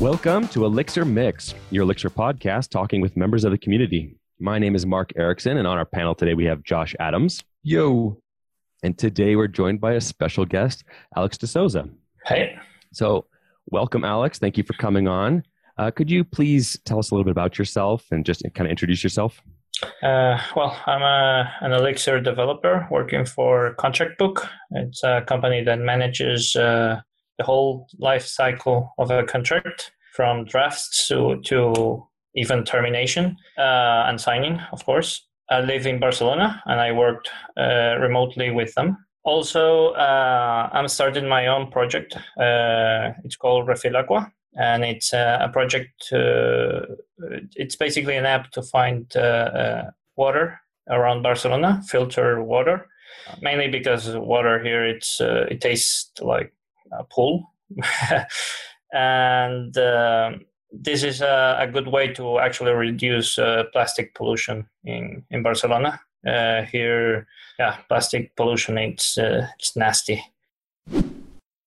Welcome to Elixir Mix, your Elixir podcast talking with members of the community. My name is Mark Ericksen, and on our panel today we have Josh Adams. Yo. And today we're joined by a special guest, Alex de Sousa. Hey. So, welcome, Alex. Thank you for coming on. Uh, could you please tell us a little bit about yourself and just kind of introduce yourself? Uh, well, I'm a, an Elixir developer working for Contractbook. It's a company that manages uh, the whole life cycle of a contract from drafts to, to even termination uh, and signing, of course. I live in Barcelona and I worked uh, remotely with them. Also, uh, I'm starting my own project. Uh, it's called Refill Aqua, and it's uh, a project. Uh, it's basically an app to find water around Barcelona, filter water, mainly because water here it's it tastes like pool. and uh, this is a, a, good way to actually reduce uh, plastic pollution in, in Barcelona. Uh, here, yeah, plastic pollution, it's, uh, it's nasty.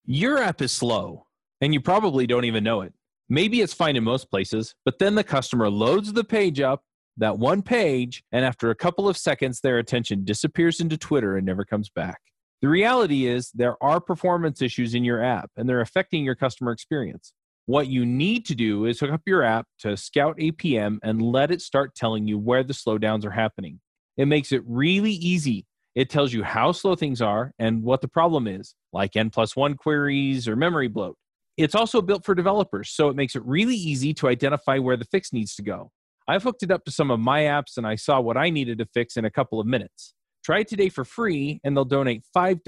Your app is slow, and you probably don't even know it. Maybe it's fine in most places, but then the customer loads the page up, that one page, and after a couple of seconds, their attention disappears into Twitter and never comes back. The reality is there are performance issues in your app and they're affecting your customer experience. What you need to do is hook up your app to Scout APM and let it start telling you where the slowdowns are happening. It makes it really easy. It tells you how slow things are and what the problem is, like N plus one queries or memory bloat. It's also built for developers, so it makes it really easy to identify where the fix needs to go. I've hooked it up to some of my apps and I saw what I needed to fix in a couple of minutes. Try it today for free, and they'll donate $5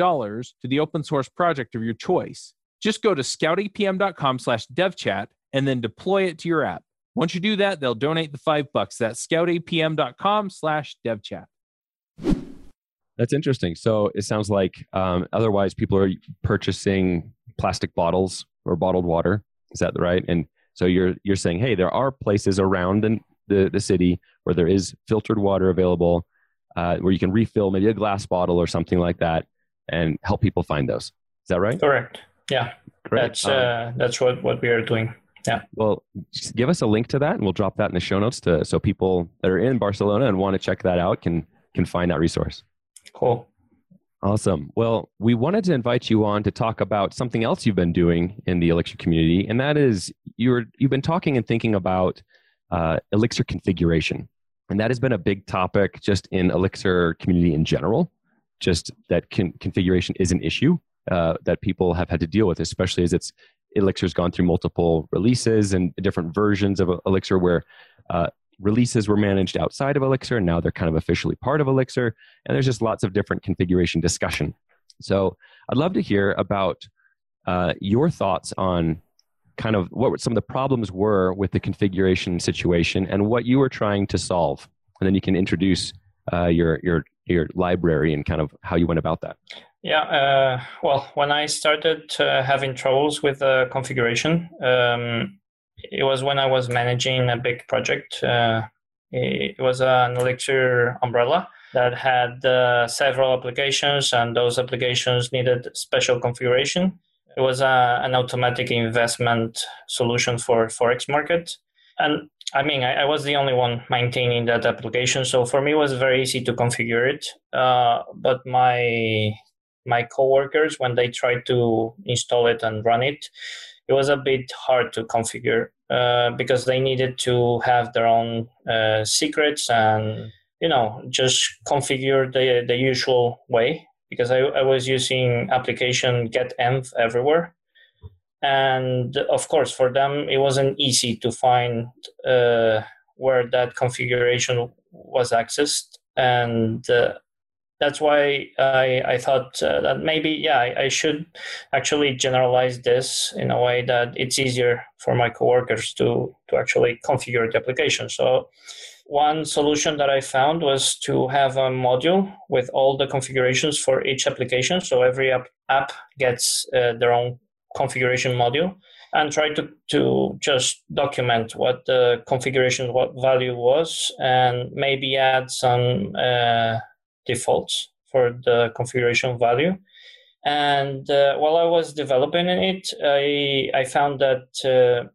to the open source project of your choice. Just go to scoutapm.com slash devchat and then deploy it to your app. Once you do that, they'll donate the five bucks. That's scoutapm.com slash devchat. That's interesting. So it sounds like um, otherwise people are purchasing plastic bottles or bottled water. Is that right? And so you're you're saying, hey, there are places around in the, the city where there is filtered water available uh, where you can refill maybe a glass bottle or something like that and help people find those. Is that right? Correct. Yeah. Great. That's, um, uh, that's what, what we are doing. Yeah. Well, give us a link to that and we'll drop that in the show notes to, so people that are in Barcelona and want to check that out can, can find that resource. Cool. Awesome. Well, we wanted to invite you on to talk about something else you've been doing in the Elixir community, and that is you're you've been talking and thinking about uh, Elixir configuration. And that has been a big topic just in Elixir community in general, just that con- configuration is an issue uh, that people have had to deal with, especially as it's Elixir's gone through multiple releases and different versions of Elixir where uh, releases were managed outside of Elixir and now they're kind of officially part of Elixir. And there's just lots of different configuration discussion. So I'd love to hear about uh, your thoughts on kind of what some of the problems were with the configuration situation and what you were trying to solve. And then you can introduce uh, your, your, your library and kind of how you went about that. Yeah, uh, well, when I started uh, having troubles with the configuration, um, it was when I was managing a big project. Uh, it was an Elixir umbrella that had uh, several applications, and those applications needed special configuration it was a, an automatic investment solution for forex market, and I mean I, I, was the only one maintaining that application, so for me it was very easy to configure it. Uh, but my my coworkers when they tried to install it and run it, it was a bit hard to configure uh, because they needed to have their own uh, secrets and you know just configure the the usual way because I, I was using application getenv everywhere. And of course, for them, it wasn't easy to find uh, where that configuration was accessed. And uh, that's why I, I thought uh, that maybe, yeah, I, I, should actually generalize this in a way that it's easier for my coworkers to, to actually configure the application. So one solution that I found was to have a module with all the configurations for each application. So every app, app gets uh, their own configuration module and try to, to just document what the configuration what value was and maybe add some uh, defaults for the configuration value. And uh, while I was developing it, I, I found that uh,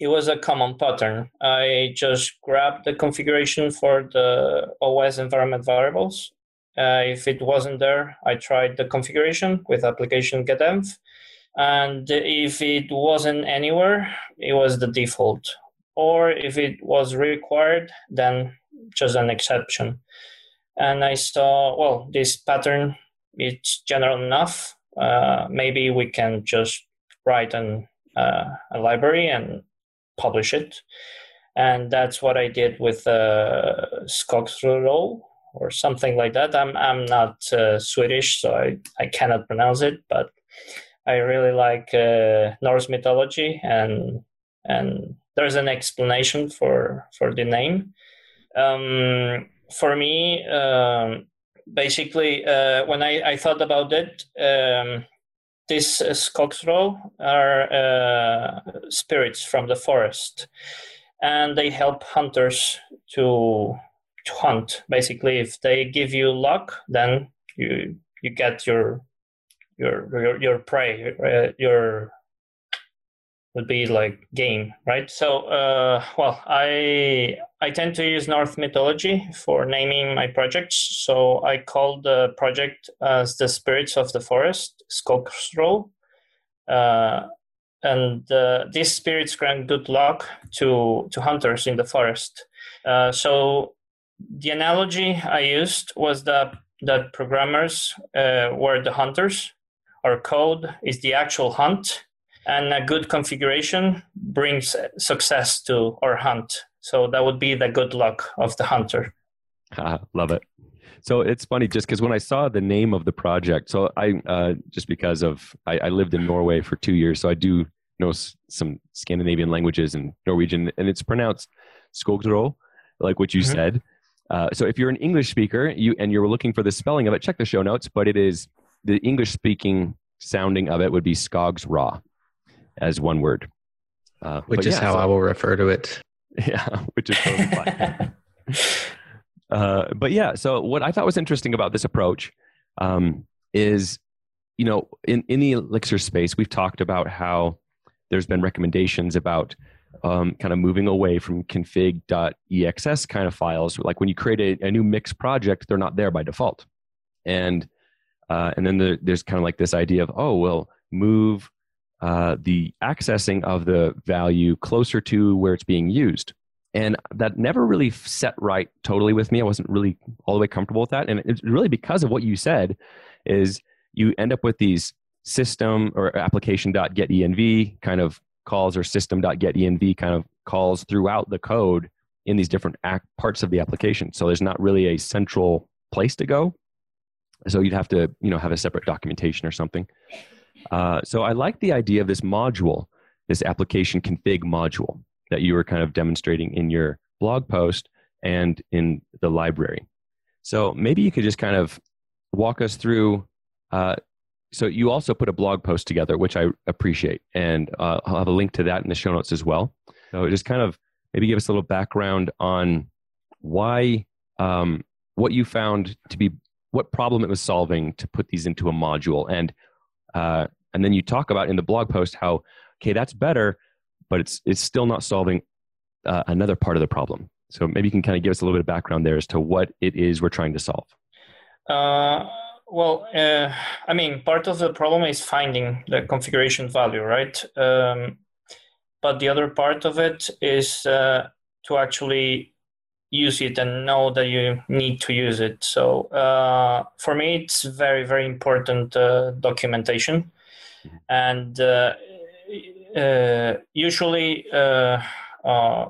it was a common pattern. I just grabbed the configuration for the OS environment variables. Uh, if it wasn't there, I tried the configuration with application getenv. And if it wasn't anywhere, it was the default. Or if it was required, then just an exception. And I saw, well, this pattern is general enough. Uh, maybe we can just write an, uh, a library and publish it. And that's what I did with uh, or something like that. I'm I'm not uh, Swedish, so I, I cannot pronounce it, but I really like uh, Norse mythology, and and there's an explanation for for the name. Um, for me, um, basically, uh, when I, I thought about it, um, these uh, are uh, spirits from the forest, and they help hunters to to hunt. Basically, if they give you luck, then you you get your your your, your prey, uh, your would be like game, right? So, uh, well, I I tend to use Norse mythology for naming my projects. So I called the project as the Spirits of the Forest, Skogsrå. Uh, and uh, these spirits grant good luck to to hunters in the forest. Uh, so the analogy I used was that that programmers uh, were the hunters. Our code is the actual hunt, and a good configuration brings success to our hunt. So that would be the good luck of the hunter. love it. So it's funny just because when I saw the name of the project, so I uh, just because of I, I, lived in Norway for two years, so I do know s- some Scandinavian languages and Norwegian, and it's pronounced Skogsrå, like what you mm-hmm. said. Uh, so if you're an English speaker, you and you're looking for the spelling of it, check the show notes. But it is the English speaking sounding of it would be Skogsrå as one word. Uh, which is yeah, how so, I will refer to it. Yeah, which is totally fine. uh, but yeah, so what I thought was interesting about this approach um, is, you know, in, in the Elixir space, we've talked about how there's been recommendations about um, kind of moving away from config.exs kind of files. Like when you create a, a new mix project, they're not there by default. And uh, and then the, there's kind of like this idea of, oh, well, move uh, the accessing of the value closer to where it's being used. And that never really set right totally with me. I wasn't really all the way comfortable with that. And it's really because of what you said is you end up with these system or application.getenv kind of calls or system.getenv kind of calls throughout the code in these different parts of the application. So there's not really a central place to go. So you'd have to, you know, have a separate documentation or something. Uh, so I like the idea of this module, this application config module that you were kind of demonstrating in your blog post and in the library. So maybe you could just kind of walk us through. Uh, so you also put a blog post together, which I appreciate, and uh, I'll have a link to that in the show notes as well. So just kind of maybe give us a little background on why um, what you found to be what problem it was solving to put these into a module and uh, and then you talk about in the blog post how okay that's better but it's it's still not solving uh, another part of the problem. So maybe you can kind of give us a little bit of background there as to what it is we're trying to solve. Uh, well uh, i mean part of the problem is finding the configuration value right? Um, but the other part of it is uh, to actually use it and know that you need to use it. So uh, for me, it's very very important uh, documentation, mm-hmm. and uh, uh usually uh, uh,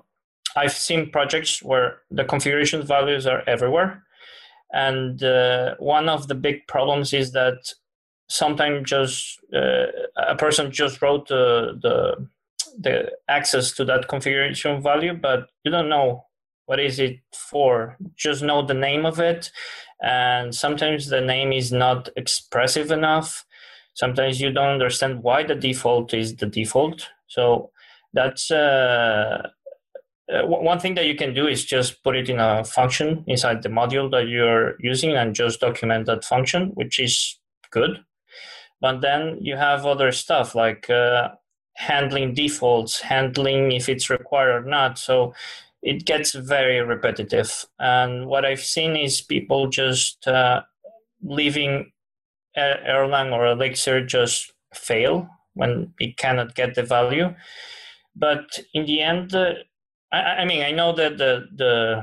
I've seen projects where the configuration values are everywhere, and one of the big problems is that sometimes just a person just wrote the the the access to that configuration value, but you don't know what is it for? Just know the name of it. And sometimes the name is not expressive enough. Sometimes you don't understand why the default is the default. So that's uh, uh one thing that you can do is just put it in a function inside the module that you're using and just document that function which is good. But then you have other stuff like uh, handling defaults, handling if it's required or not. So it gets very repetitive. And what I've seen is people just uh, leaving Erlang or Elixir just fail when it cannot get the value. But in the end, uh, I, I, mean, I know that the the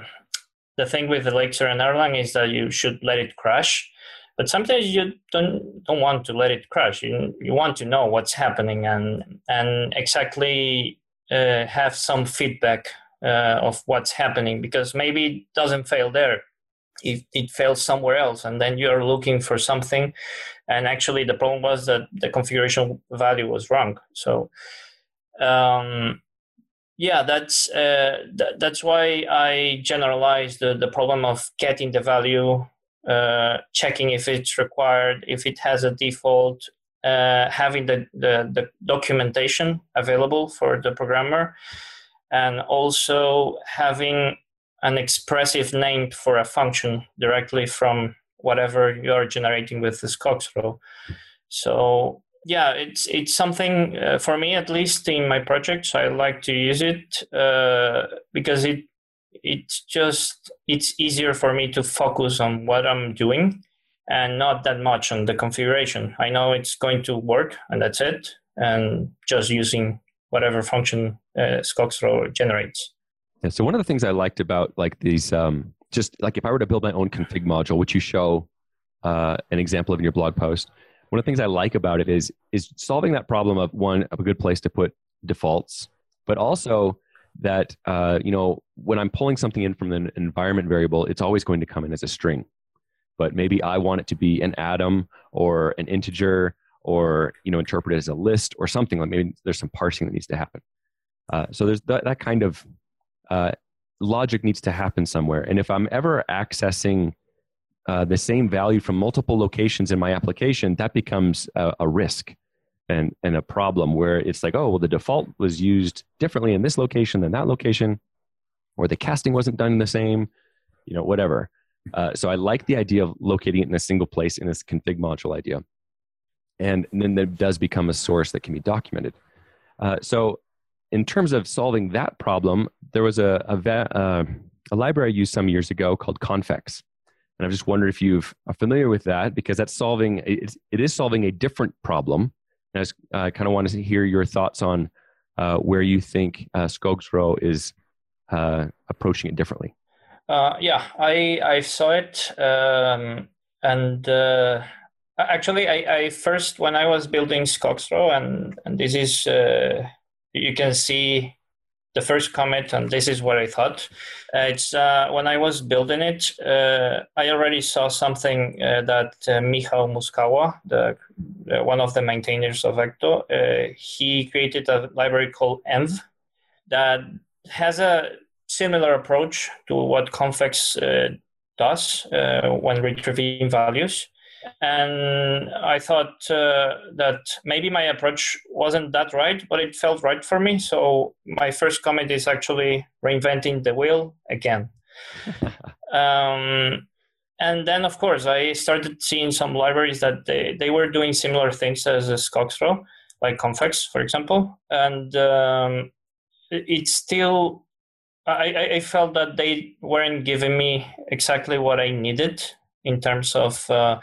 the thing with Elixir and Erlang is that you should let it crash. But sometimes you don't don't want to let it crash. You you want to know what's happening and and exactly uh, have some feedback uh, of what's happening because maybe it doesn't fail there. It, it fails somewhere else and then you're looking for something and actually the problem was that the configuration value was wrong. So um, yeah that's uh, th- that's why i generalized the, the problem of getting the value uh, checking if it's required if it has a default uh, having the, the, the documentation available for the programmer and also having an expressive name for a function directly from whatever you're generating with this Skogsrå. So yeah, it's it's something uh, for me at least in my projects. I like to use it uh, because it it's just it's easier for me to focus on what I'm doing and not that much on the configuration. I know it's going to work and that's it, and just using whatever function uh, Skogsrå generates. Yeah, so one of the things I liked about like these, um, just like if I were to build my own config module, which you show uh, an example of in your blog post, one of the things I like about it is is solving that problem of one of a good place to put defaults, but also that uh, you know when I'm pulling something in from an environment variable, it's always going to come in as a string. But maybe I want it to be an atom or an integer or you know interpret it as a list or something like maybe there's some parsing that needs to happen. Uh, so there's that, that kind of uh, logic needs to happen somewhere. And if I'm ever accessing uh, the same value from multiple locations in my application, that becomes a, a, risk and, and a problem where it's like, oh, well, the default was used differently in this location than that location, or the casting wasn't done the same, you know, whatever. Uh, so I like the idea of locating it in a single place in this config module idea. And, and then there does become a source that can be documented. Uh, so in terms of solving that problem, there was a, a, uh, a library I used some years ago called Confex. And I've just wondered if you are familiar with that because that's solving, it, is solving a different problem. And I uh, kind of want to hear your thoughts on uh, where you think uh, Skogsrå is uh, approaching it differently. Uh, yeah, I, I saw it. Um, and uh, actually, I, I first, when I was building Skogsrå, and, and this is you can see the first comment, and this is what I thought. Uh, it's uh, when I was building it, uh, I already saw something uh, that uh, Michał Muskała, the uh, one of the maintainers of Ecto, he created a library called Env that has a similar approach to what Confex does when retrieving values and I thought uh, that maybe my approach wasn't that right, but it felt right for me. So my first comment is actually reinventing the wheel again. um, and then, of course, I started seeing some libraries that they, they were doing similar things as Skogsrå, like Confex, for example. And um, it's still, I, I felt that they weren't giving me exactly what I needed in terms of uh,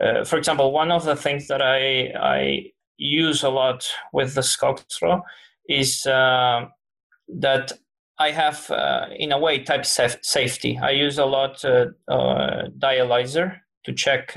uh, for example, one of the things that I, I use a lot with the Skogsrå is uh, that I have, uh, in a way, type saf- safety. I use a lot uh, dialyzer to check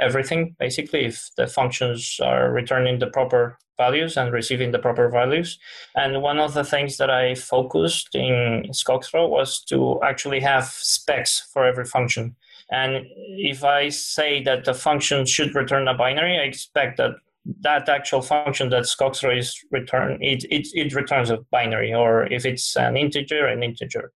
everything, basically, if the functions are returning the proper values and receiving the proper values. And one of the things that I focused in Skogsrå was to actually have specs for every function. And if I say that the function should return a binary, I expect that that actual function that Skogsrå is return it, it, it returns a binary, or if it's an integer, an integer.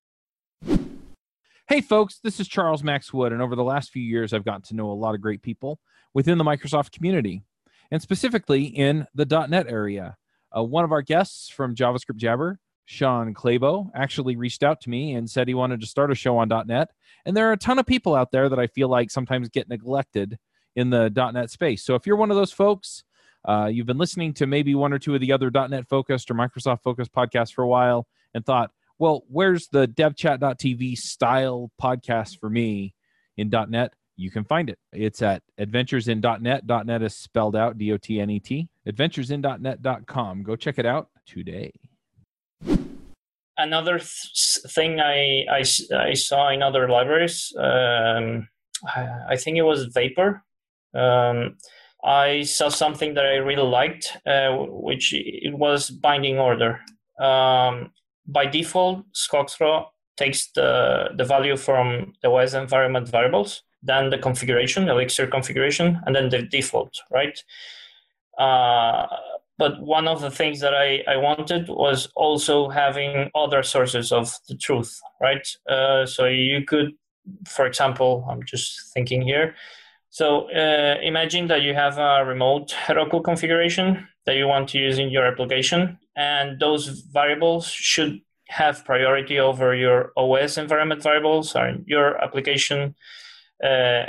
Hey folks, this is Charles Max Wood, and over the last few years, I've gotten to know a lot of great people within the Microsoft community, and specifically in the .NET area. Uh, one of our guests from JavaScript Jabber, Shawn Clabough, actually reached out to me and said he wanted to start a show on .NET, and there are a ton of people out there that I feel like sometimes get neglected in the .NET space. So if you're one of those folks, Uh, you've been listening to maybe one or two of the other .NET focused or Microsoft focused podcasts for a while and thought, well, where's the devchat.tv style podcast for me in .NET? You can find it. It's at adventuresin.net. .NET is spelled out D-O-T-N-E-T. Adventuresin.net.com. Go check it out today. Another th- thing I, I, I, saw in other libraries, um, I, I, think it was Vapor. Um, I saw something that I really liked, uh, which it was binding order. Um, by default, Skogsrå takes the, the value from the OS environment variables, then the configuration, Elixir configuration, and then the default, right? Uh, but one of the things that I, I wanted was also having other sources of the truth, right? Uh, so you could, for example, I'm just thinking here. So uh, imagine that you have a remote Heroku configuration that you want to use in your application, and those variables should have priority over your OS environment variables or your application uh,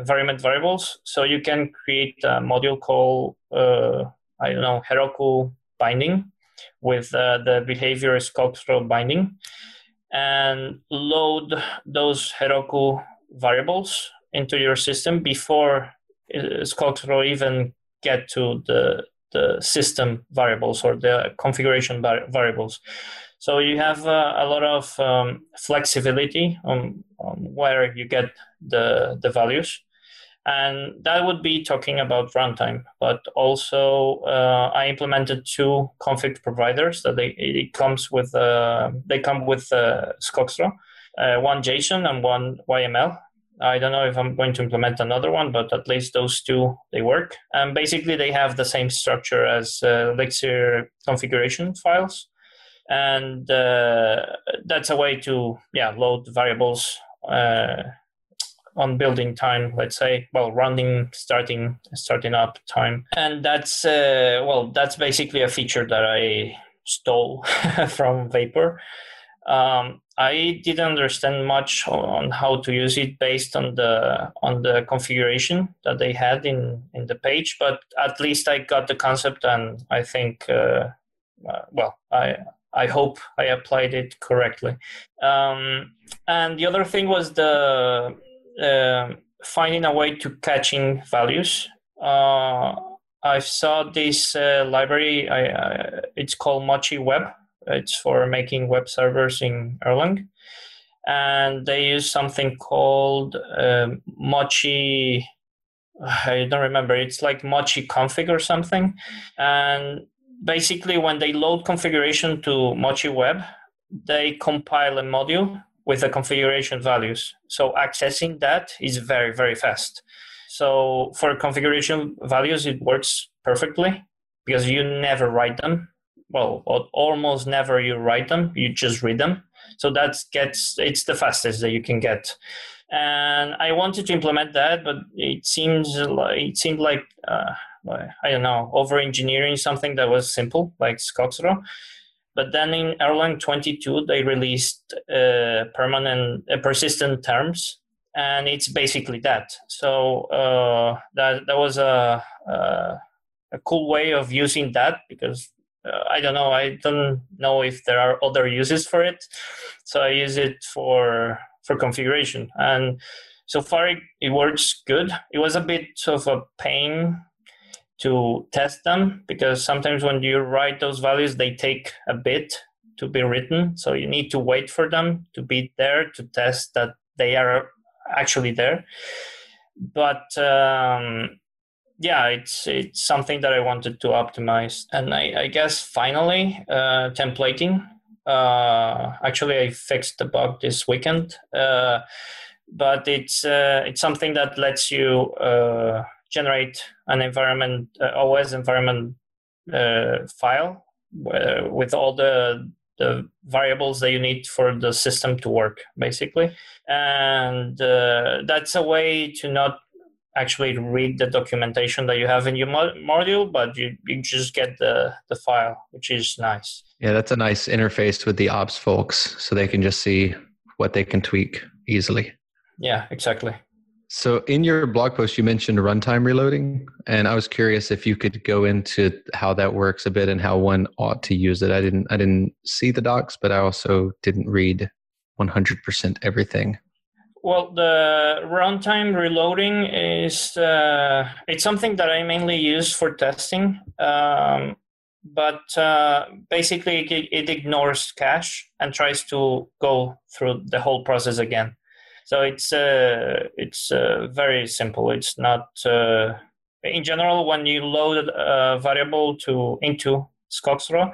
environment variables. So you can create a module called uh, I don't know, Heroku binding with uh, the behavior Skogsrå binding and load those Heroku variables into your system before Skogsrå even get to the, the system variables or the configuration variables. So you have uh, a lot of um, flexibility on, on where you get the, the values and that would be talking about runtime but also uh, i implemented two config providers that they it comes with uh, they come with uh, uh, one json and one yml i don't know if i'm going to implement another one but at least those two they work. And basically they have the same structure as uh, elixir configuration files. And uh, that's a way to yeah load variables uh, on building time let's say. Well running starting starting up time. And that's uh, well that's basically a feature that i stole from vapor. Um, i didn't understand much on how to use it based on the on the configuration that they had in in the page but at least i got the concept and i think uh, uh, well i I hope I applied it correctly. Um, and the other thing was the uh, finding a way to catching values. Uh, I saw this uh, library. I, uh, it's called Mochi Web. It's for making web servers in Erlang, and they use something called um, Mochi. I don't remember. It's like Mochi config or something, and basically when they load configuration to Mochi Web, they compile a module with the configuration values. So accessing that is very, very fast. So for configuration values, it works perfectly because you never write them. Well, almost never you write them, you just read them. So that gets, it's the fastest that you can get. And I wanted to implement that, but it seems like, it seemed like, uh, I don't know, over engineering something that was simple, like Skogsrå. But then in Erlang 22, they released uh, permanent, uh, persistent terms, and it's basically that. So uh, that that was a, a, a cool way of using that because uh, I don't know, I don't know if there are other uses for it. So I use it for for configuration, and so far it, it works good. It was a bit of a pain to test them because sometimes when you write those values they take a bit to be written. So you need to wait for them to be there to test that they are actually there. But um, yeah it's it's something that i wanted to optimize. And i, I guess finally uh, templating. Uh, actually i fixed the bug this weekend. Uh, but it's uh, it's something that lets you uh, generate an environment uh, OS environment uh, file uh, with all the the variables that you need for the system to work basically. And uh, that's a way to not actually read the documentation that you have in your module but you, you just get the, the file which is nice. Yeah that's a nice interface with the ops folks so they can just see what they can tweak easily. Yeah exactly So, in your blog post, you mentioned runtime reloading, and I was curious if you could go into how that works a bit and how one ought to use it. I didn't, I didn't see the docs, but I also didn't read 100% everything. Well, the runtime reloading is uh, it's something that I mainly use for testing, um, but uh, basically it, it ignores cache and tries to go through the whole process again. So it's uh, it's uh, very simple. It's not uh, in general when you load a variable to into Skogsrå,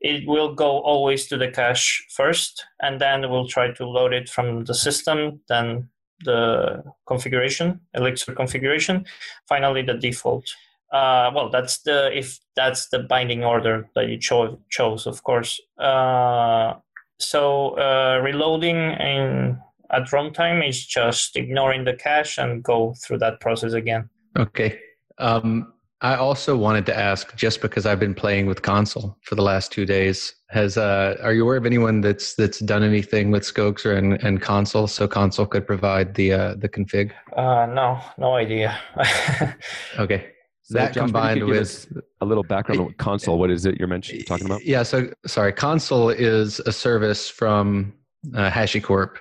it will go always to the cache first, and then we'll try to load it from the system, then the configuration, Elixir configuration, finally the default. Uh, well, that's the if that's the binding order that you cho- chose, of course. Uh, so uh, reloading in at runtime is just ignoring the cache and go through that process again. Okay. Um, I also wanted to ask, just because I've been playing with Consul for the last two days, has uh, are you aware of anyone that's that's done anything with Skogsrå and, and Consul so Consul could provide the uh, the config? Uh, no, no idea. okay. So that Josh, combined maybe you could give with us a little background on Consul, What is it you're mentioning talking about? Yeah, so sorry, Consul is a service from uh, HashiCorp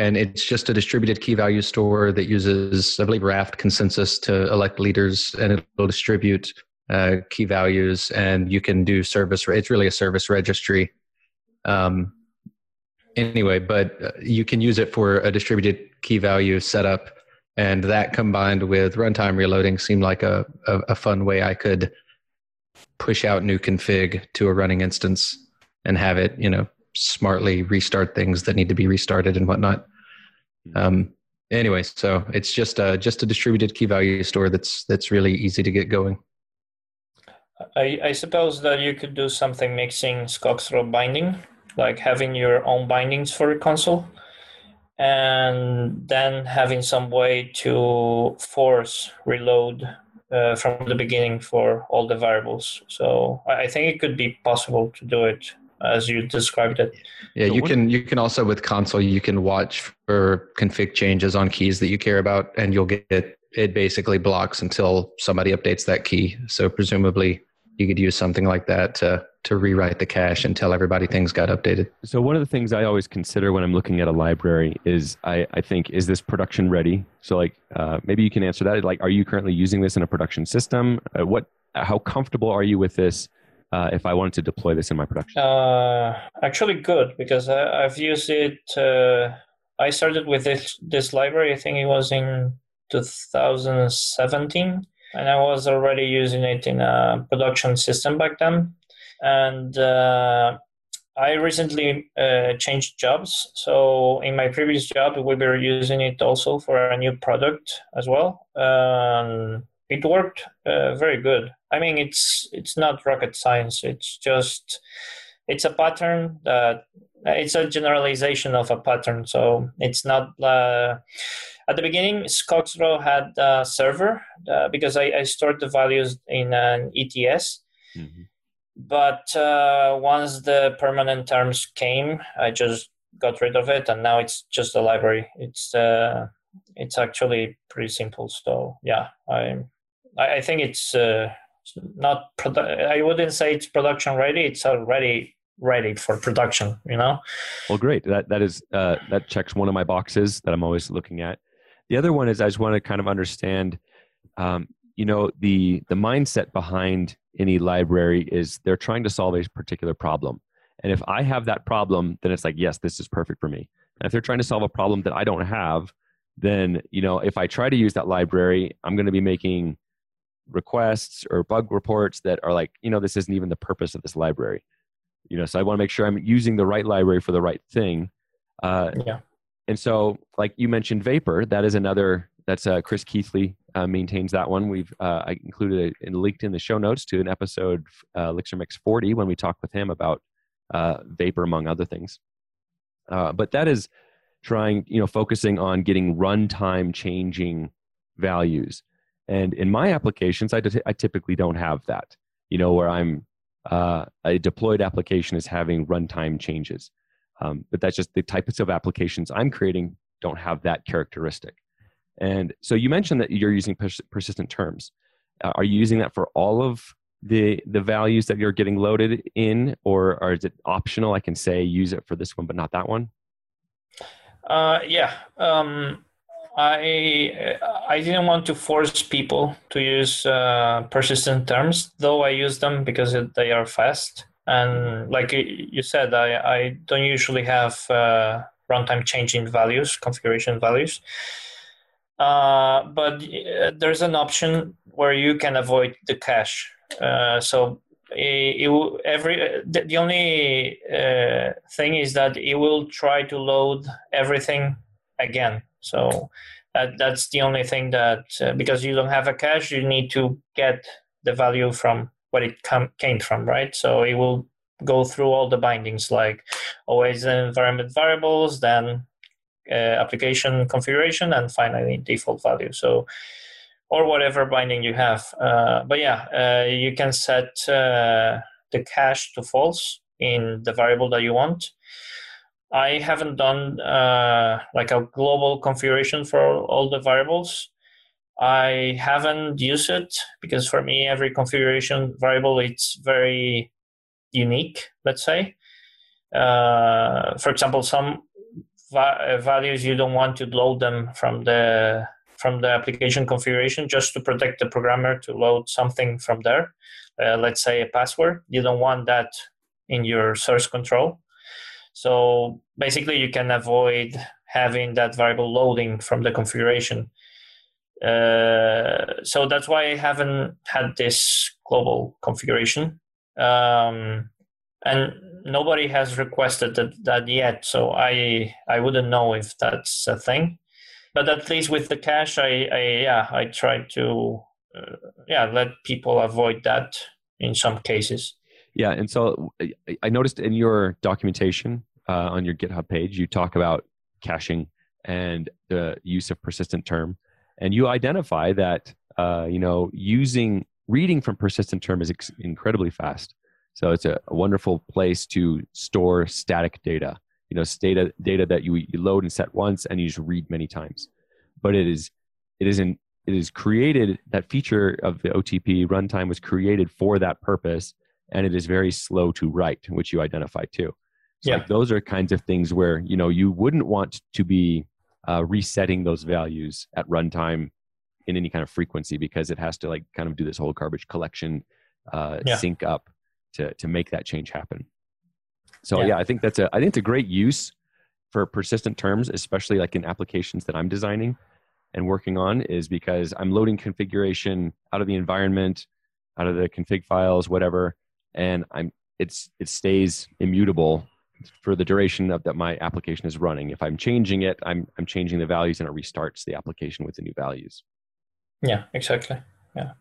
and it's just a distributed key value store that uses, I believe, Raft consensus to elect leaders, and it'll distribute uh, key values, and you can do service. It's really a service registry. Um, anyway, but uh, you can use it for a distributed key value setup, and that combined with runtime reloading seemed like a, a, a fun way I could push out new config to a running instance and have it, you know, smartly restart things that need to be restarted and whatnot. Hmm. Um, anyway, so it's just a just a distributed key value store that's that's really easy to get going. I, I suppose that you could do something mixing Skogsrå binding, like having your own bindings for a Consul, and then having some way to force reload uh, from the beginning for all the variables. So I think it could be possible to do it as you described it. Yeah, so you can you can also with Consul you can watch for config changes on keys that you care about, and you'll get it. It basically blocks until somebody updates that key. So presumably you could use something like that to to rewrite the cache and tell everybody things got updated. So one of the things I always consider when I'm looking at a library is I, I think is this production ready? So like uh, maybe you can answer that. Like, are you currently using this in a production system? Uh, what how comfortable are you with this? Uh, if I wanted to deploy this in my production? Uh, actually, good because I, have used it. Uh, I started with this this library. I think it was in 2017, and I was already using it in a production system back then. And uh, I recently uh, changed jobs. So in my previous job, we were using it also for a new product as well. Um, it worked uh, very good. I mean, it's it's not rocket science. It's just it's a pattern that it's a generalization of a pattern. So it's not. Uh, at the beginning, Skogsrå had a server uh, because I, I, stored the values in an ETS. Mm-hmm. But uh, once the permanent terms came, I just got rid of it, and now it's just a library. It's uh, it's actually pretty simple. So yeah, I I, think it's uh, not. Produ- I wouldn't say it's production ready. It's already ready for production. You know. Well, great. That that is uh, that checks one of my boxes that I'm always looking at. The other one is I just want to kind of understand. Um, you know the the mindset behind any library is they're trying to solve a particular problem and if i have that problem then it's like yes this is perfect for me and if they're trying to solve a problem that i don't have then you know if i try to use that library i'm going to be making requests or bug reports that are like, you know, this isn't even the purpose of this library. You know, so I want to make sure I'm using the right library for the right thing. Uh, yeah. And so, like you mentioned, Vapor, that is another. That's uh, Chris Keathley uh, maintains that one. We've uh, I included it and linked in the show notes to an episode uh, Elixir Mix 40 when we talked with him about uh, Vapor among other things. Uh, but that is trying, you know, focusing on getting runtime changing values. And in my applications, I, typically don't have that, you know, where I'm uh, a deployed application is having runtime changes. Um, but that's just the types of applications I'm creating don't have that characteristic. And so you mentioned that you're using pers- persistent terms. Uh, are you using that for all of the the values that you're getting loaded in, or, or is it optional? I can say use it for this one, but not that one. Uh, yeah. Um, I I didn't want to force people to use uh, persistent terms, though I use them because they are fast. And like you said, I, I don't usually have uh, runtime changing values, configuration values. Uh, but there's an option where you can avoid the cache. Uh, so it, it every the, the only uh, thing is that it will try to load everything again. So that that's the only thing that uh, because you don't have a cache, you need to get the value from what it com- came from, right? So it will go through all the bindings like always environment variables, then uh, application configuration, and finally default value. So or whatever binding you have. Uh, but yeah, uh, you can set uh, the cache to false in the variable that you want. I haven't done uh, like a global configuration for all the variables. I haven't used it because for me, every configuration variable it's very unique. Let's say, uh, for example, some va- values you don't want to load them from the from the application configuration just to protect the programmer to load something from there. Uh, let's say a password. You don't want that in your source control. So basically, you can avoid having that variable loading from the configuration. Uh, so that's why I haven't had this global configuration. Um, and nobody has requested that, that yet, so I I wouldn't know if that's a thing but at least with the cache, I, I yeah, I try to uh, yeah let people avoid that in some cases. Yeah, and so I noticed in your documentation uh, on your GitHub page, you talk about caching and the use of persistent term, and you identify that uh, you know using reading from persistent term is ex- incredibly fast. So it's a, a wonderful place to store static data you know data data that you, you load and set once and you just read many times. But it is it isn't it is created that feature of the otp runtime was created for that purpose and it is very slow to write which you identify too so yeah. like those are kinds of things where you know you wouldn't want to be uh, resetting those values at runtime in any kind of frequency because it has to like kind of do this whole garbage collection uh, yeah. sync up to to make that change happen so yeah. yeah, I think that's a I think it's a great use for persistent terms, especially like in applications that I'm designing and working on, is because I'm loading configuration out of the environment, out of the config files, whatever, and I'm it's it stays immutable for the duration of that my application is running. If I'm changing it, I'm I'm changing the values and it restarts the application with the new values. Yeah, exactly. Yeah.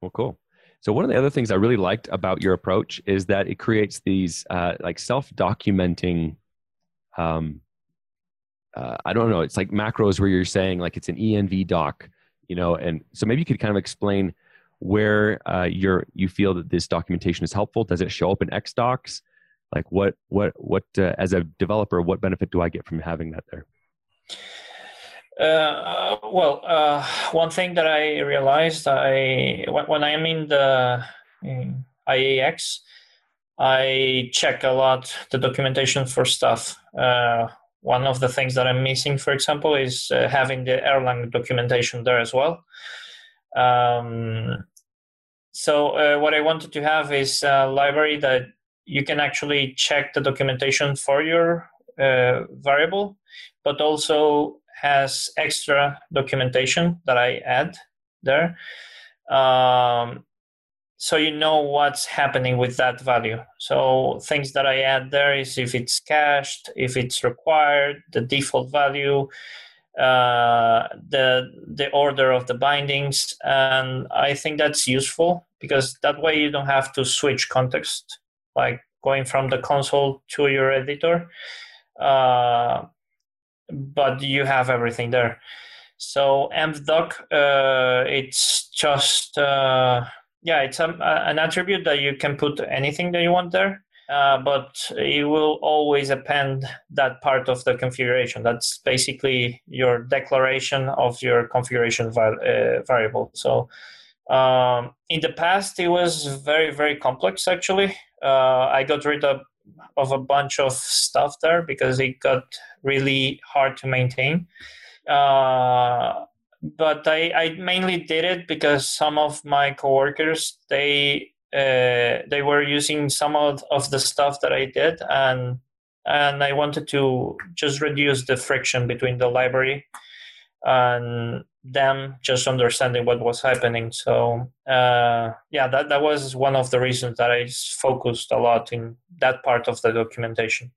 Well, cool. So one of the other things I really liked about your approach is that it creates these uh, like self-documenting. Um, uh, I don't know. It's like macros where you're saying like it's an env doc, you know, and so maybe you could kind of explain where uh, you're you feel that this documentation is helpful. Does it show up in ExDocs? Like what what what uh, as a developer, what benefit do I get from having that there? Uh, well, uh, one thing that I realized, I when, I'm in the IEx, I check a lot the documentation for stuff. Uh, one of the things that I'm missing, for example, is uh, having the Erlang documentation there as well. Um, so uh, what I wanted to have is a library that you can actually check the documentation for your uh, variable, but also has extra documentation that I add there. Um, so you know what's happening with that value. So things that I add there is if it's cached, if it's required, the default value, uh, the the order of the bindings, and I think that's useful because that way you don't have to switch context, like going from the console to your editor. Uh, but you have everything there. So envdoc, uh, it's just uh, yeah, it's a, an attribute that you can put anything that you want there. uh, but it will always append that part of the configuration. That's basically your declaration of your configuration var- uh, variable. So um, in the past, it was very, very complex actually. Uh, I got rid of, of a bunch of stuff there because it got really hard to maintain. Uh, but I, I mainly did it because some of my coworkers they uh, they were using some of, of the stuff that I did, and and I wanted to just reduce the friction between the library and them just understanding what was happening. So uh, yeah, that that was one of the reasons that I focused a lot in that part of the documentation.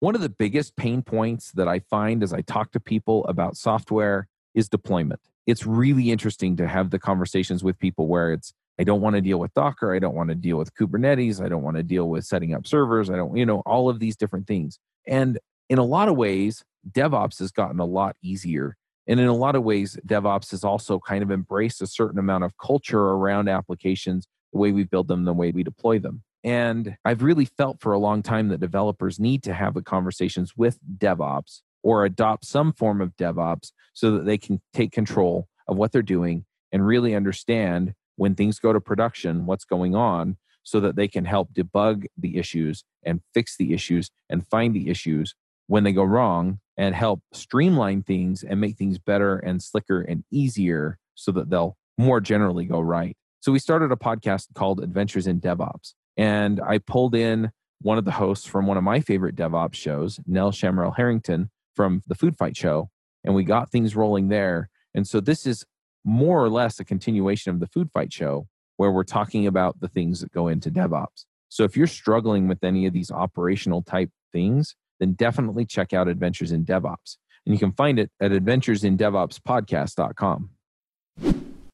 One of the biggest pain points that I find as I talk to people about software is deployment. It's really interesting to have the conversations with people where it's I don't want to deal with Docker. I don't want to deal with Kubernetes. I don't want to deal with setting up servers. I don't, you know, all of these different things. And in a lot of ways, DevOps has gotten a lot easier. And in a lot of ways, DevOps has also kind of embraced a certain amount of culture around applications, the way we build them, the way we deploy them. And I've really felt for a long time that developers need to have the conversations with DevOps or adopt some form of DevOps so that they can take control of what they're doing and really understand when things go to production, what's going on, so that they can help debug the issues and fix the issues and find the issues when they go wrong and help streamline things and make things better and slicker and easier so that they'll more generally go right. So we started a podcast called Adventures in DevOps. And I pulled in one of the hosts from one of my favorite DevOps shows, Nell Shamrell Harrington from the Food Fight Show. And we got things rolling there. And so this is more or less a continuation of the Food Fight show where we're talking about the things that go into DevOps. So if you're struggling with any of these operational type things, then definitely check out Adventures in DevOps. And you can find it at adventuresindevopspodcast.com.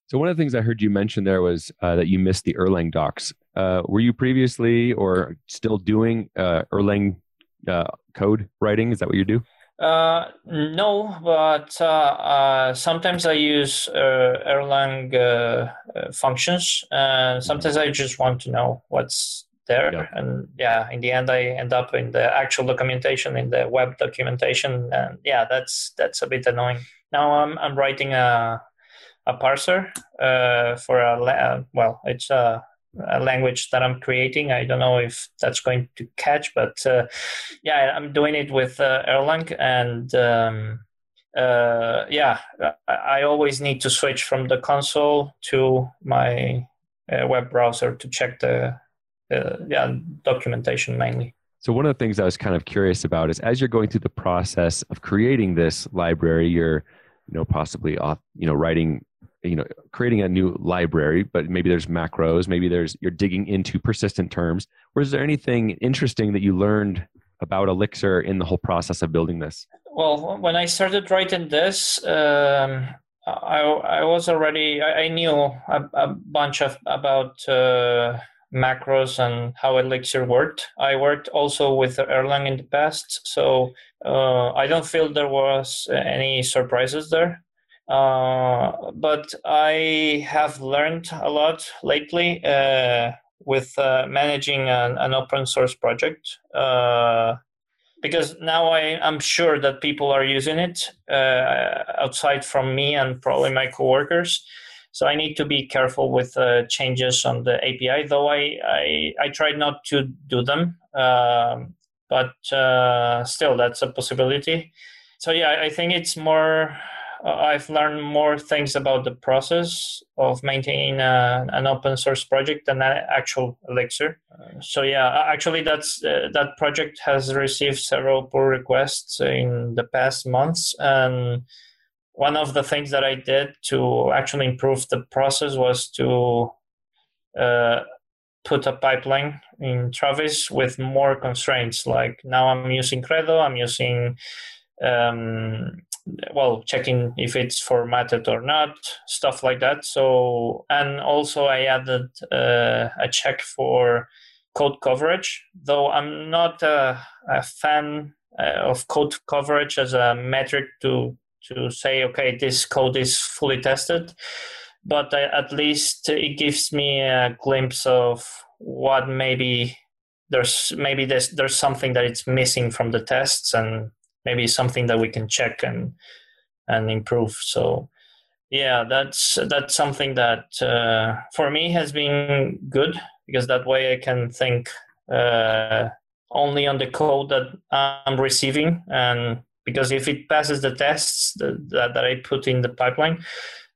So one of the things I heard you mention there was uh, that you missed the Erlang docs. Uh, were you previously or still doing uh, Erlang uh, code writing? Is that what you do? Uh, no, but uh, uh, sometimes I use uh, Erlang uh, uh, functions, and sometimes I just want to know what's there. Yeah. And yeah, in the end, I end up in the actual documentation, in the web documentation, and yeah, that's that's a bit annoying. Now I'm I'm writing a a parser for a well, it's a a language that I'm creating. I don't know if that's going to catch, but uh, yeah, I'm doing it with uh, Erlang, and um, uh, yeah, I, always need to switch from the console to my uh, web browser to check the yeah documentation mainly. So one of the things I was kind of curious about is as you're going through the process of creating this library, you're you know possibly off, you know writing you know creating a new library but maybe there's macros maybe there's you're digging into persistent terms or is there anything interesting that you learned about elixir in the whole process of building this well when i started writing this um, I, I was already i, knew a, a, bunch of about uh, macros and how elixir worked i worked also with erlang in the past so uh, i don't feel there was any surprises there uh, but I have learned a lot lately uh, with uh, managing an, an, open source project uh, because now I, am sure that people are using it uh, outside from me and probably my coworkers. So I need to be careful with changes on the API, though I, I, I try not to do them. Um, but still, that's a possibility. So yeah, I think it's more uh, I've learned more things about the process of maintaining uh, an open source project than an actual Elixir. Uh, so yeah, actually, that's uh, that project has received several pull requests in the past months, and one of the things that I did to actually improve the process was to uh, put a pipeline in Travis with more constraints. Like now, I'm using Credo, I'm using um, well checking if it's formatted or not stuff like that so and also i added uh, a check for code coverage though i'm not a, a fan uh, of code coverage as a metric to to say okay this code is fully tested. But I, at least it gives me a glimpse of what maybe there's maybe there's there's something that it's missing from the tests and maybe something that we can check and and improve. So yeah that's that's something that uh, for me has been good because that way i can think uh, only on the code that i'm receiving and because if it passes the tests that, that, that i put in the pipeline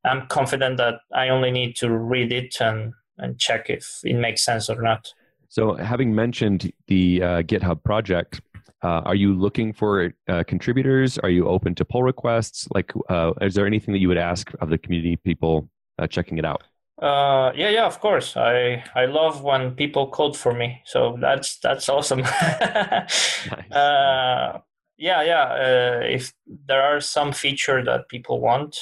i'm confident that i only need to read it and and check if it makes sense or not so having mentioned the uh, github project uh, are you looking for uh, contributors? Are you open to pull requests? Like, uh, is there anything that you would ask of the community people uh, checking it out? Uh, yeah, yeah, of course. I I love when people code for me, so that's that's awesome. nice. Uh, yeah, yeah. if there are some feature that people want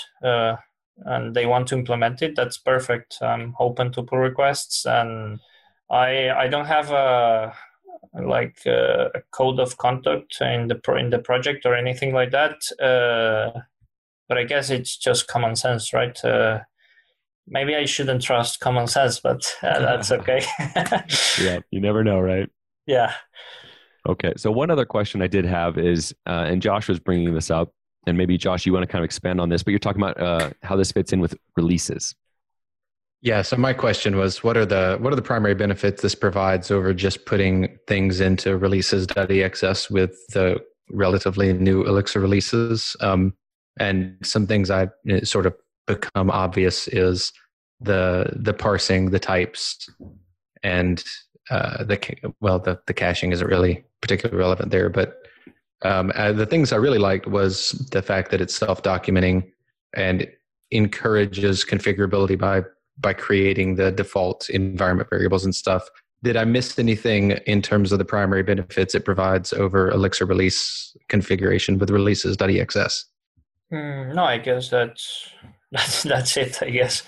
and they want to implement it, that's perfect. I'm open to pull requests, and I I don't have a like uh, a code of conduct in the pro- in the project or anything like that. Uh, but I guess it's just common sense, right? Uh, maybe I shouldn't trust common sense, but uh, that's okay. yeah, you never know, right? Yeah. Okay, so one other question I did have is, uh, and Josh was bringing this up, and maybe Josh, you want to kind of expand on this, but you're talking about uh, how this fits in with releases. Yeah. So my question was, what are the what are the primary benefits this provides over just putting things into releases.exs with the relatively new Elixir releases? Um, and some things I sort of become obvious is the the parsing, the types, and uh, the well, the the caching isn't really particularly relevant there. But um, uh, the things I really liked was the fact that it's self documenting and encourages configurability by by creating the default environment variables and stuff. Did I miss anything in terms of the primary benefits it provides over Elixir release configuration with releases.exs? Mm, no, I guess that's that's that's it. I guess.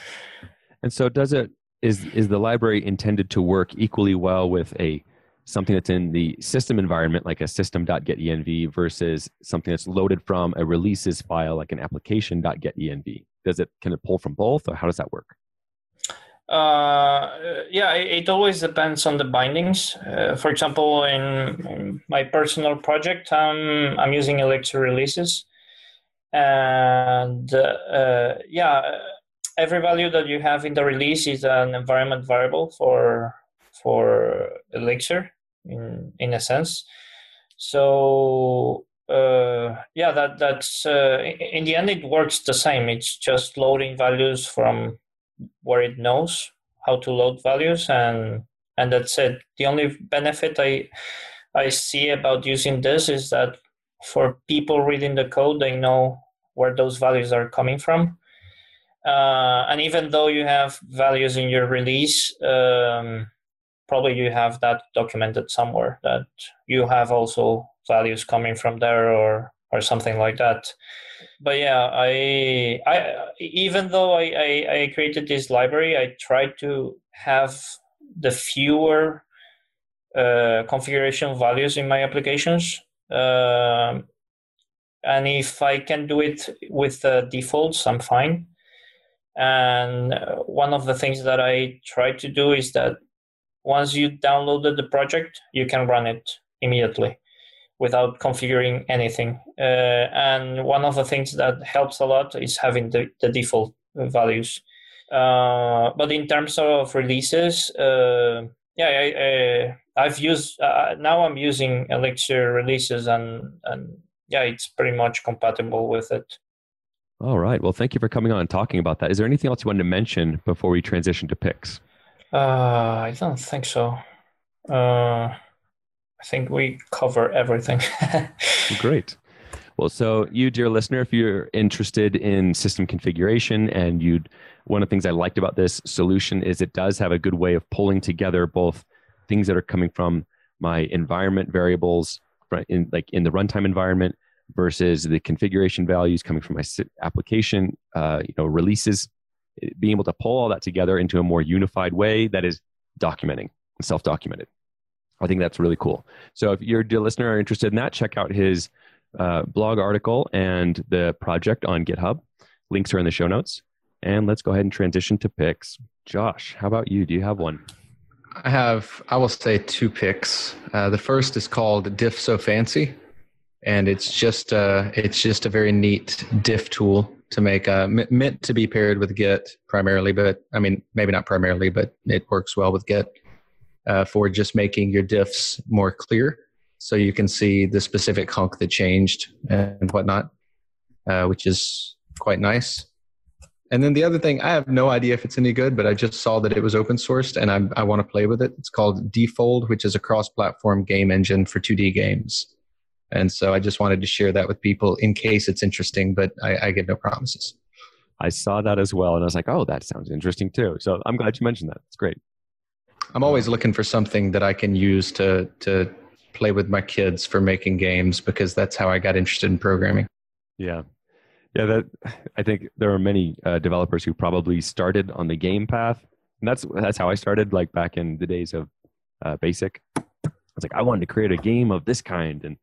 And so, does it is is the library intended to work equally well with a something that's in the system environment, like a system.getenv, versus something that's loaded from a releases file, like an application.getenv? Does it can it pull from both, or how does that work? Uh, yeah, it, always depends on the bindings. Uh, for example, in, in, my personal project, um, I'm using Elixir releases, and uh, yeah, every value that you have in the release is an environment variable for for Elixir, in in a sense. So uh, yeah, that that's uh, in the end it works the same. It's just loading values from where it knows how to load values and and that's it the only benefit i i see about using this is that for people reading the code they know where those values are coming from uh, and even though you have values in your release um, probably you have that documented somewhere that you have also values coming from there or or something like that but yeah, I I even though I, I, I created this library, I tried to have the fewer uh, configuration values in my applications. Uh, and if I can do it with the defaults, I'm fine. And one of the things that I try to do is that once you downloaded the project, you can run it immediately without configuring anything. Uh, and one of the things that helps a lot is having the, the default values. Uh, but in terms of releases, uh, yeah, I, have used uh, now. I'm using Elixir releases, and and yeah, it's pretty much compatible with it. All right. Well, thank you for coming on and talking about that. Is there anything else you wanted to mention before we transition to picks? Uh, I don't think so. Uh, I think we cover everything. Great. Well, so you, dear listener, if you're interested in system configuration and you'd, one of the things I liked about this solution is it does have a good way of pulling together both things that are coming from my environment variables, in like in the runtime environment, versus the configuration values coming from my application, uh, you know, releases. Being able to pull all that together into a more unified way that is documenting and self-documented. I think that's really cool. So if you're a listener are interested in that, check out his uh, blog article and the project on GitHub. Links are in the show notes. And let's go ahead and transition to picks. Josh, how about you? Do you have one? I have, I will say, two picks. Uh, the first is called Diff So Fancy, and it's just uh, it's just a very neat diff tool to make uh, meant to be paired with Git primarily, but I mean maybe not primarily, but it works well with Git uh, for just making your diffs more clear, so you can see the specific hunk that changed and whatnot, uh, which is quite nice. And then the other thing, I have no idea if it's any good, but I just saw that it was open sourced and I, I want to play with it. It's called Defold, which is a cross platform game engine for 2D games. And so I just wanted to share that with people in case it's interesting, but I, I give no promises. I saw that as well. And I was like, oh, that sounds interesting too. So I'm glad you mentioned that. It's great. I'm always looking for something that I can use to, to play with my kids for making games because that's how I got interested in programming. Yeah. Yeah, that I think there are many uh, developers who probably started on the game path, and that's that's how I started. Like back in the days of uh, Basic, I was like, I wanted to create a game of this kind, and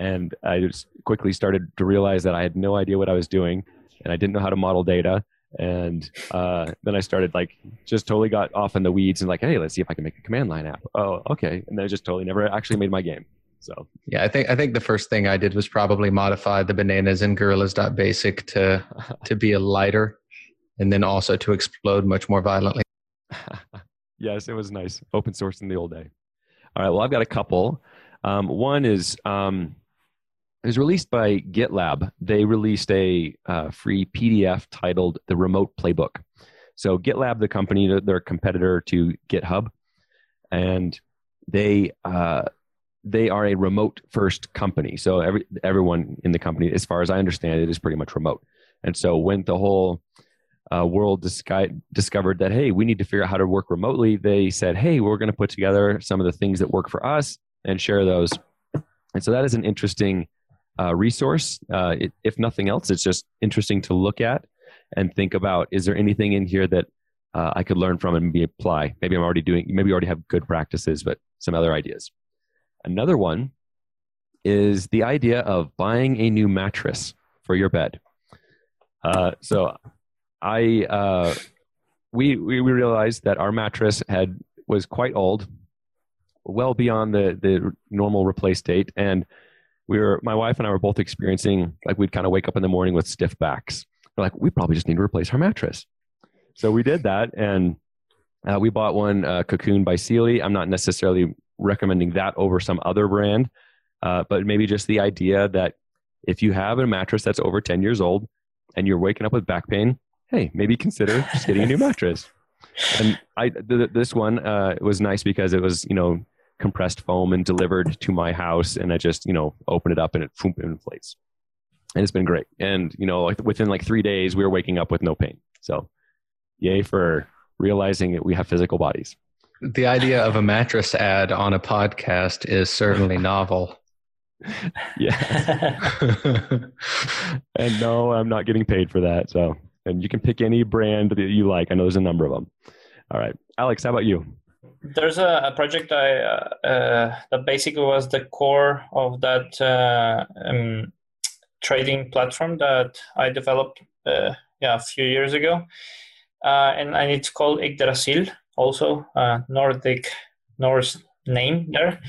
and I just quickly started to realize that I had no idea what I was doing, and I didn't know how to model data. And uh, then I started like just totally got off in the weeds and like, hey, let's see if I can make a command line app. Oh, okay, and then I just totally never actually made my game. So yeah, I think I think the first thing I did was probably modify the bananas in gorillas.basic to to be a lighter and then also to explode much more violently. yes, it was nice. Open source in the old day. All right, well, I've got a couple. Um, one is um, it was released by GitLab. They released a uh, free PDF titled "The Remote Playbook." So GitLab, the company, they're a competitor to GitHub, and they uh, they are a remote first company. So every everyone in the company, as far as I understand it, is pretty much remote. And so when the whole uh, world discovered that hey, we need to figure out how to work remotely, they said, hey, we're going to put together some of the things that work for us and share those. And so that is an interesting uh, resource. Uh, it, if nothing else, it's just interesting to look at and think about: is there anything in here that uh, I could learn from and maybe apply? Maybe I'm already doing. Maybe you already have good practices, but some other ideas. Another one is the idea of buying a new mattress for your bed. Uh, so I uh, we we realized that our mattress had was quite old, well beyond the the normal replace date, and we were my wife and I were both experiencing like we'd kind of wake up in the morning with stiff backs. We're like, we probably just need to replace our mattress. So we did that, and uh, we bought one uh, Cocoon by Sealy. I'm not necessarily recommending that over some other brand. Uh, but maybe just the idea that if you have a mattress that's over 10 years old and you're waking up with back pain, hey, maybe consider just getting a new mattress. And I, th- this one uh, was nice because it was, you know, compressed foam and delivered to my house. And I just, you know, open it up and it, boom, inflates. And it's been great. And, you know, like within like three days, we were waking up with no pain. So yay for realizing that we have physical bodies. The idea of a mattress ad on a podcast is certainly novel. Yeah. and no, I'm not getting paid for that. So, and you can pick any brand that you like. I know there's a number of them. All right. Alex, how about you? There's a, a project I uh, uh, that basically was the core of that uh, um, trading platform that I developed uh, yeah, a few years ago. Uh, and, and it's called Yggdrasil also a Nordic Norse name there.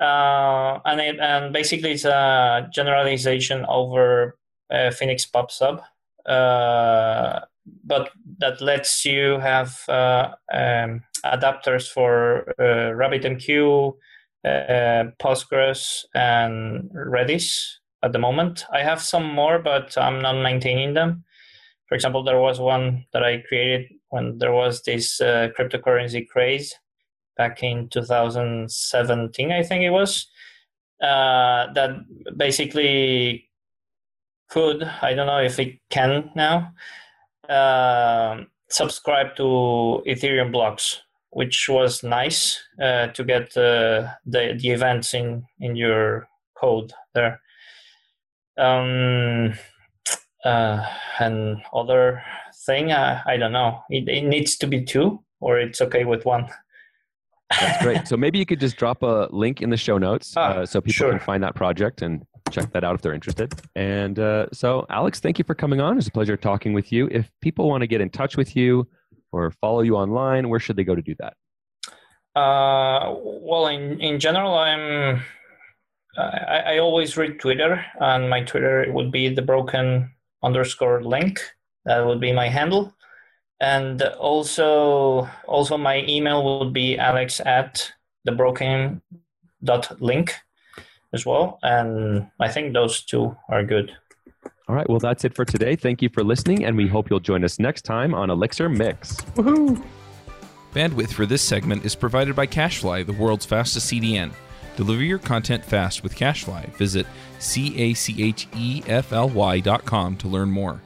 Uh, and it, and basically it's a generalization over uh, Phoenix PubSub, uh, but that lets you have uh, um, adapters for uh, RabbitMQ, uh, Postgres, and Redis at the moment. I have some more, but I'm not maintaining them. For example, there was one that I created when there was this uh, cryptocurrency craze back in 2017, I think it was, uh, that basically could, I don't know if it can now, uh, subscribe to Ethereum blocks, which was nice uh, to get uh, the, the events in, in your code there. Um, uh, and other thing. Uh, I don't know. It, it needs to be two, or it's okay with one. That's great. So maybe you could just drop a link in the show notes ah, uh, so people sure. can find that project and check that out if they're interested. And uh, so, Alex, thank you for coming on. It's a pleasure talking with you. If people want to get in touch with you or follow you online, where should they go to do that? Uh, well, in in general, I'm I, I always read Twitter, and my Twitter would be the broken underscore link. That would be my handle, and also also my email would be alex at the broken dot link as well. And I think those two are good. All right. Well, that's it for today. Thank you for listening, and we hope you'll join us next time on Elixir Mix. Woohoo! Bandwidth for this segment is provided by CacheFly, the world's fastest CDN. Deliver your content fast with CacheFly. Visit C A C H E F L Y dot com to learn more.